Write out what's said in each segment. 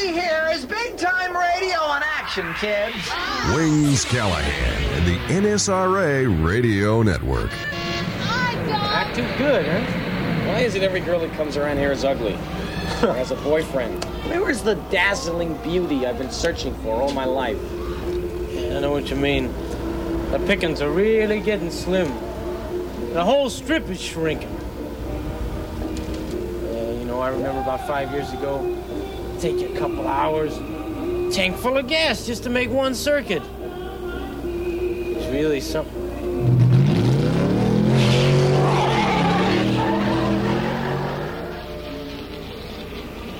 see here is big time radio on action, kids. Wings Callahan and the NSRA Radio Network. Not too good, huh? Why is it every girl that comes around here is ugly? or has a boyfriend? Where is the dazzling beauty I've been searching for all my life? I know what you mean. The pickings are really getting slim. The whole strip is shrinking. Yeah, you know, I remember about five years ago, it'd take you a couple hours, tank full of gas just to make one circuit. It's really something.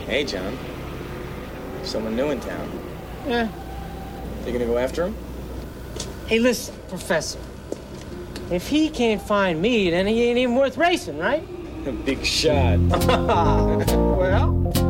Hey, John. Someone new in town. Yeah. You gonna go after him? Hey, listen, Professor. If he can't find me, then he ain't even worth racing, right? A big shot. well.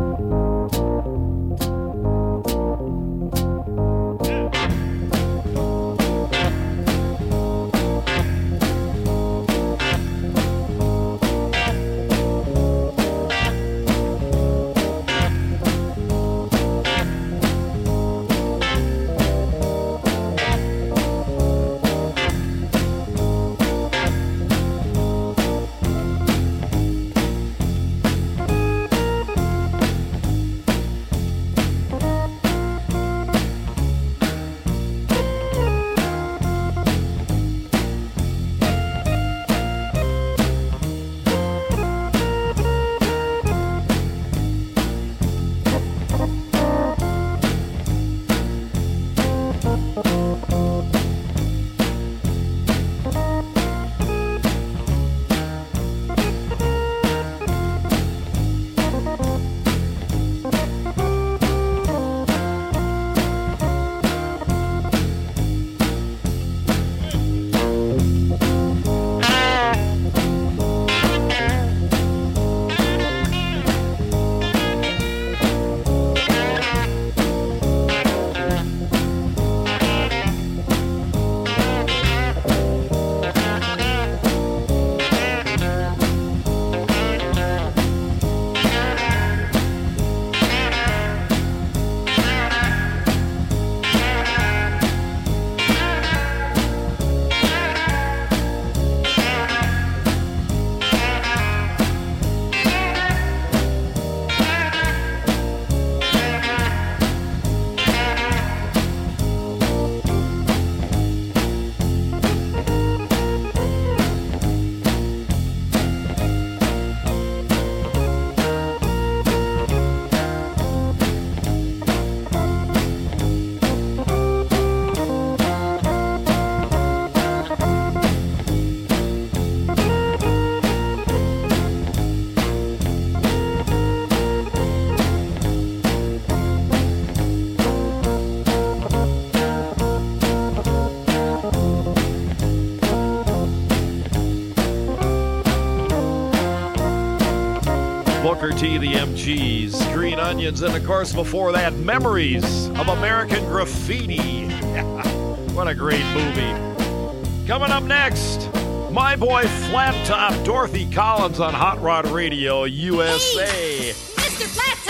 Booker T, the MGs, Green Onions, and of course, before that, Memories of American Graffiti. what a great movie. Coming up next, my boy Flat Top, Dorothy Collins on Hot Rod Radio USA. Mr. Flat Top!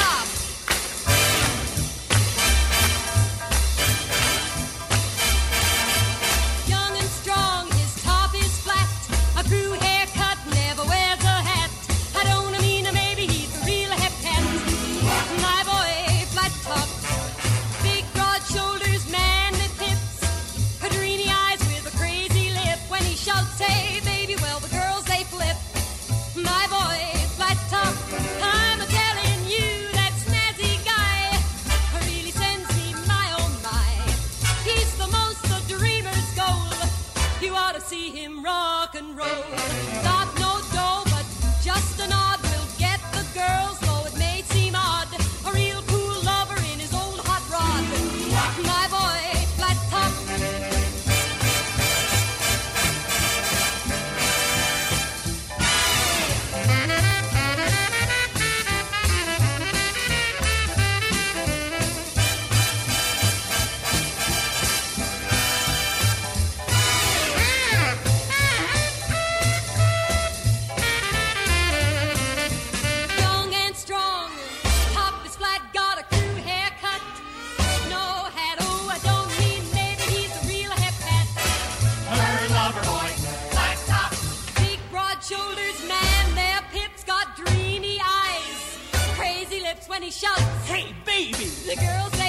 The girls.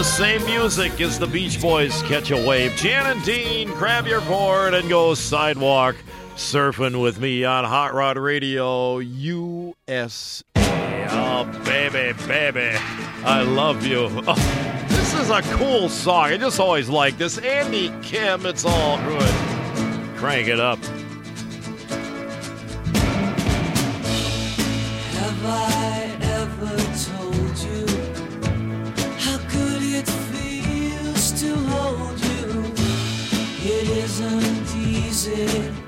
the same music as the Beach Boys catch a wave. Jan and Dean, grab your board and go sidewalk surfing with me on Hot Rod Radio USA. Oh, baby, baby, I love you. Oh, this is a cool song. I just always like this. Andy Kim, it's all good. Crank it up. Have I ever told beleza dizer?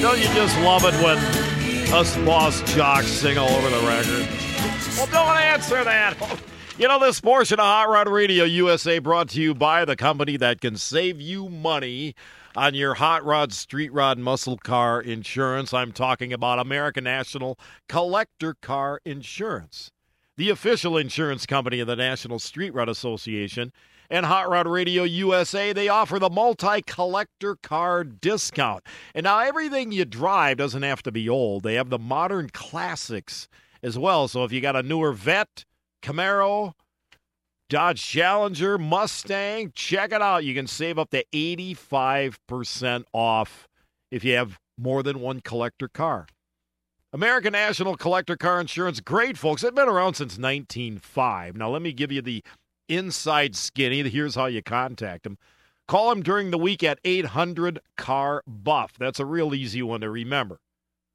Don't you just love it when us boss jocks sing all over the record? Well, don't answer that. You know, this portion of Hot Rod Radio USA brought to you by the company that can save you money on your hot rod, street rod, muscle car insurance. I'm talking about American National Collector Car Insurance, the official insurance company of the National Street Rod Association. And Hot Rod Radio USA, they offer the multi collector car discount. And now everything you drive doesn't have to be old, they have the modern classics as well. So if you got a newer vet, Camaro, Dodge Challenger, Mustang, check it out. You can save up to 85% off if you have more than one collector car. American National Collector Car Insurance, great folks. They've been around since 1905. Now, let me give you the inside skinny. Here's how you contact them. Call them during the week at 800 Car Buff. That's a real easy one to remember.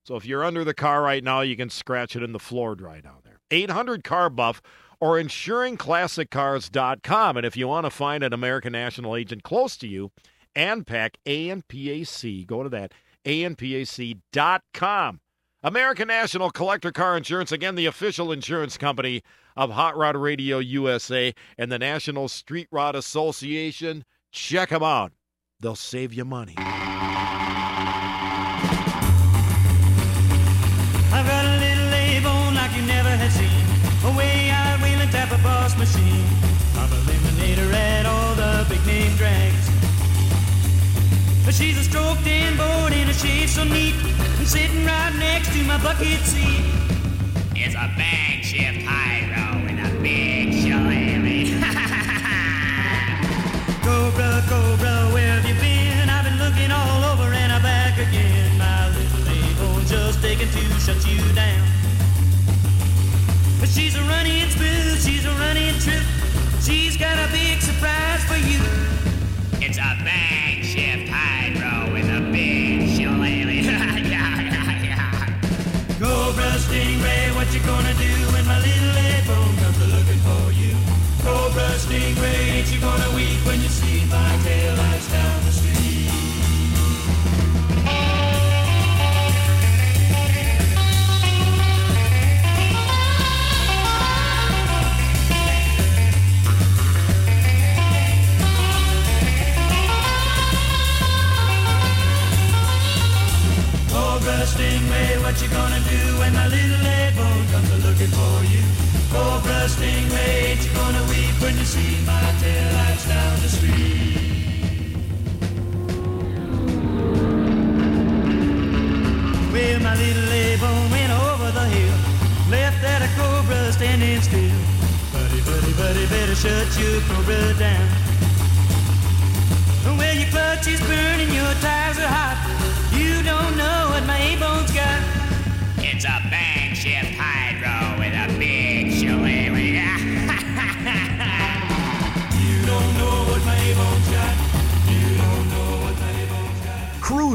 So if you're under the car right now, you can scratch it in the floor dry down there. 800 Car Buff or insuringclassiccars.com. And if you want to find an American National agent close to you, ANPAC, A-N-P-A-C, go to that, ANPAC.com. American National Collector Car Insurance, again, the official insurance company of Hot Rod Radio USA and the National Street Rod Association. Check them out. They'll save you money. I've got a little like you never had seen. A way out wheeling tap a boss machine. I'm at all the big name drags. But she's a board a so neat. Sitting right next to my bucket seat. It's a bang shift hydro in a big shillelagh. Cobra, Cobra, where have you been? I've been looking all over and I'm back again. My little A-bone just taking to shut you down. But she's a running smooth, she's a running trip. She's got a big surprise for you. It's a bang gonna do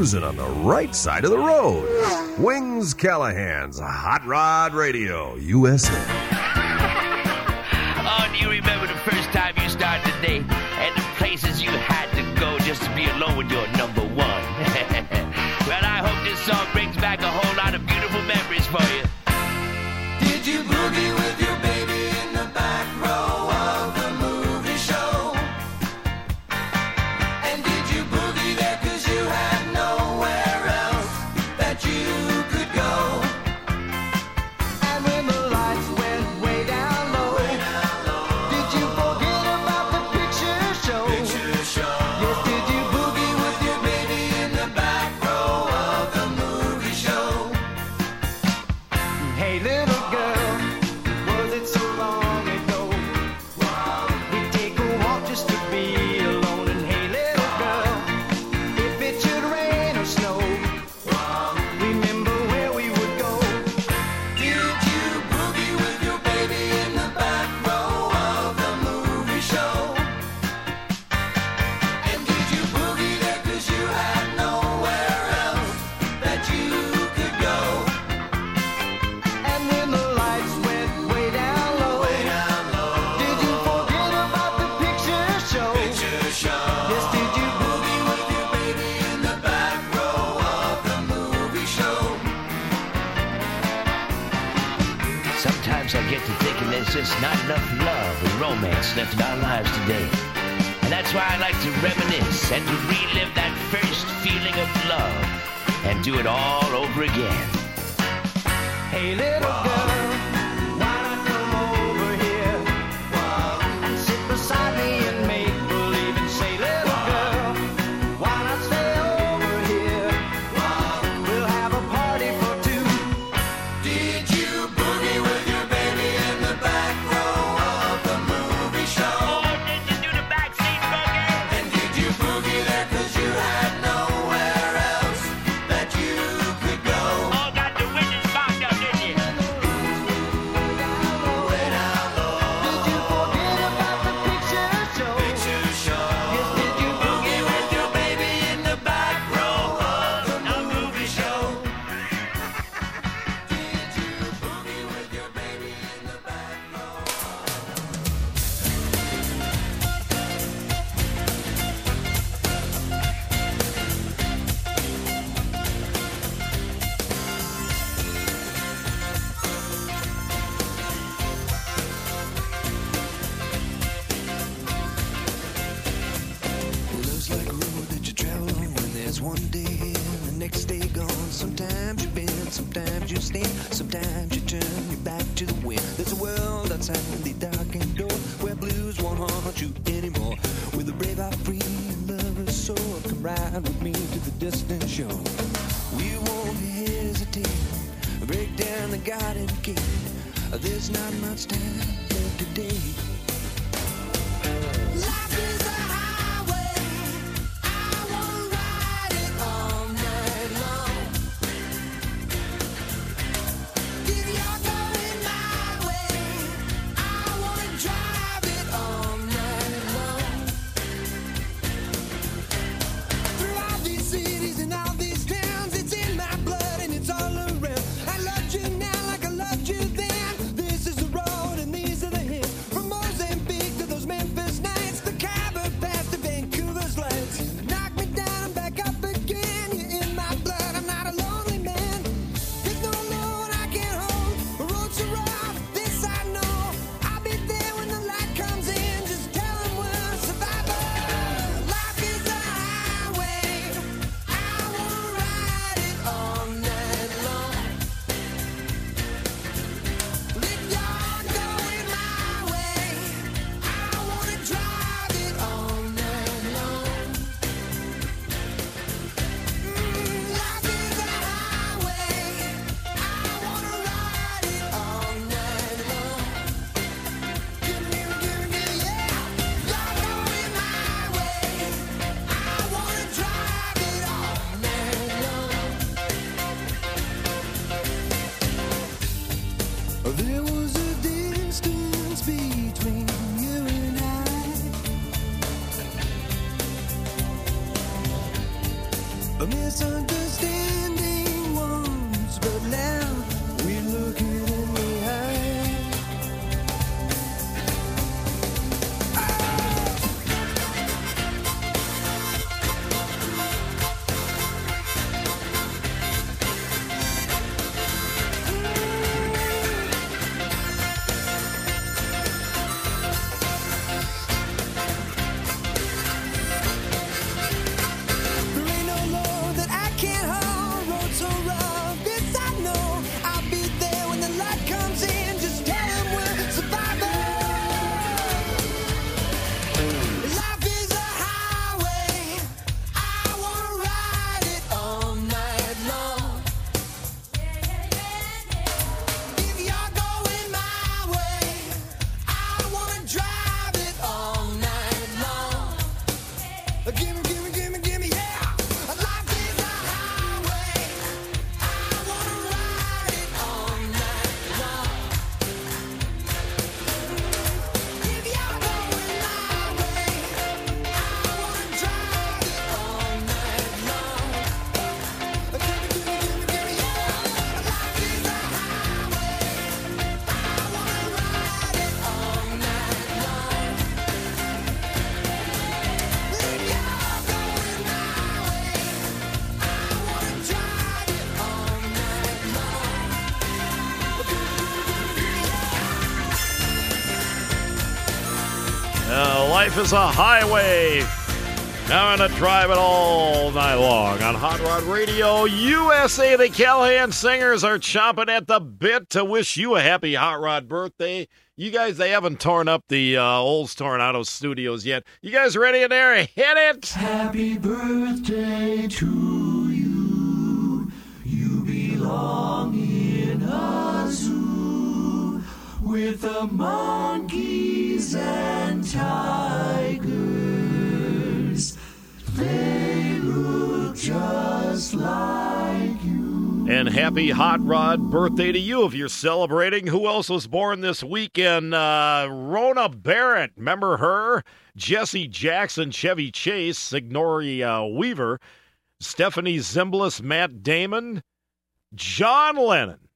Cruising on the right side of the road. Wings Callahan's Hot Rod Radio USA. since not enough love and romance left in our lives today. And that's why I like to reminisce and to relive that first feeling of love and do it all over again. Hey, little girl. outside the darkened door where blues won't haunt you anymore. With a brave heart, free lover's soul, come ride with me to the distant shore. We won't hesitate, break down the garden gate. There's not much time left today. You. Life is a highway. I'm going to drive it all night long on Hot Rod Radio USA. The Callahan Singers are chomping at the bit to wish you a happy Hot Rod birthday. You guys, they haven't torn up the uh, Olds Toronado studios yet. You guys ready in there? Hit it! Happy birthday to you. You belong in a zoo with the and tigers. They look just like you. And happy Hot Rod birthday to you if you're celebrating. Who else was born this weekend? Uh, Rona Barrett. Remember her? Jesse Jackson, Chevy Chase, Sigourney uh, Weaver, Stephanie Zimbalist, Matt Damon, John Lennon,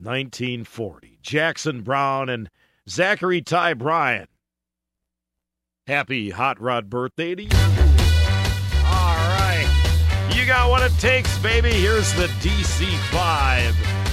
1940, Jackson Browne, and Zachary Ty Bryan. Happy Hot Rod birthday to you. All right. You got what it takes, baby. Here's the DC 5.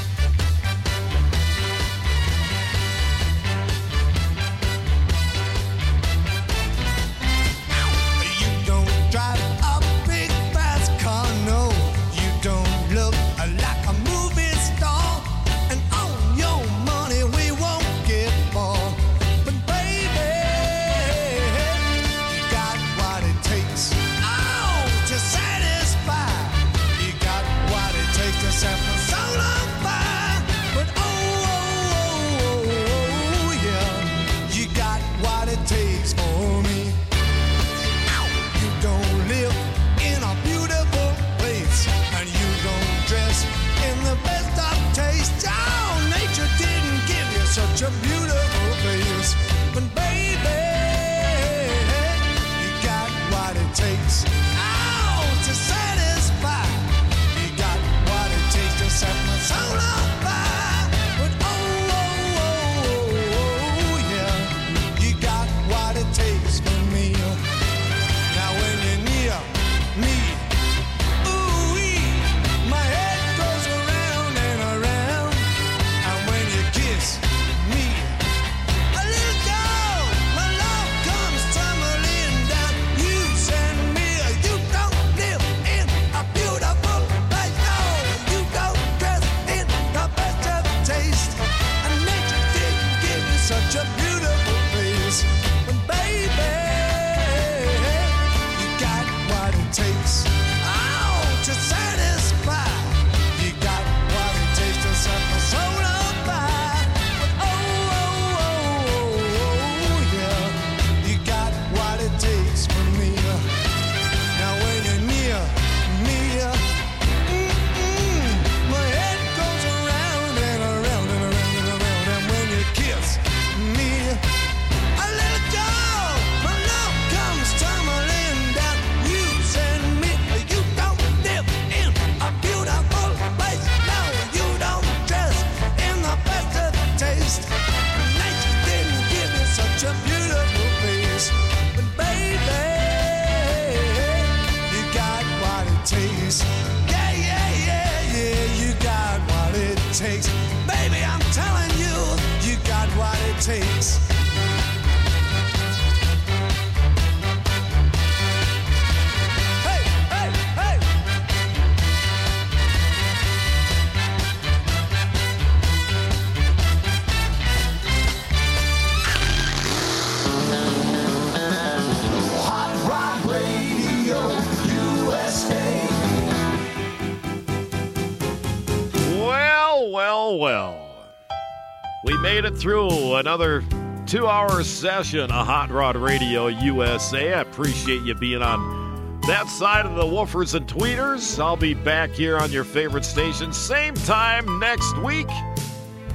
We made it through another two hour session of Hot Rod Radio USA. I appreciate you being on that side of the woofers and tweeters. I'll be back here on your favorite station, same time next week.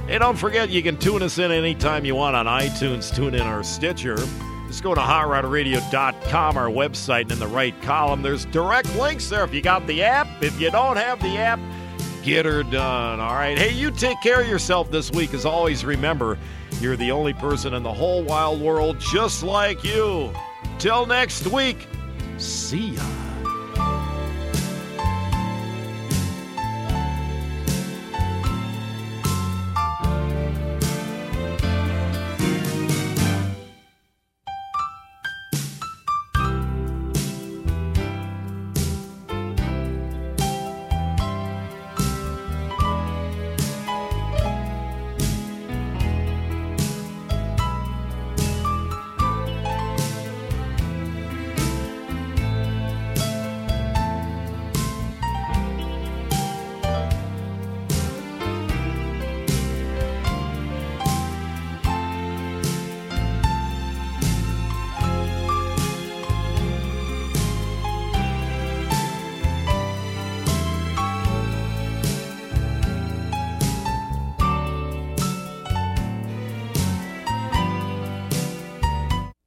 Hey, don't forget you can tune us in anytime you want on iTunes, TuneIn or Stitcher. Just go to hotrodradio.com, our website, and in the right column, there's direct links there if you got the app. If you don't have the app, get her done. All right. Hey, you take care of yourself this week. As always, remember, you're the only person in the whole wild world just like you. Till next week, see ya.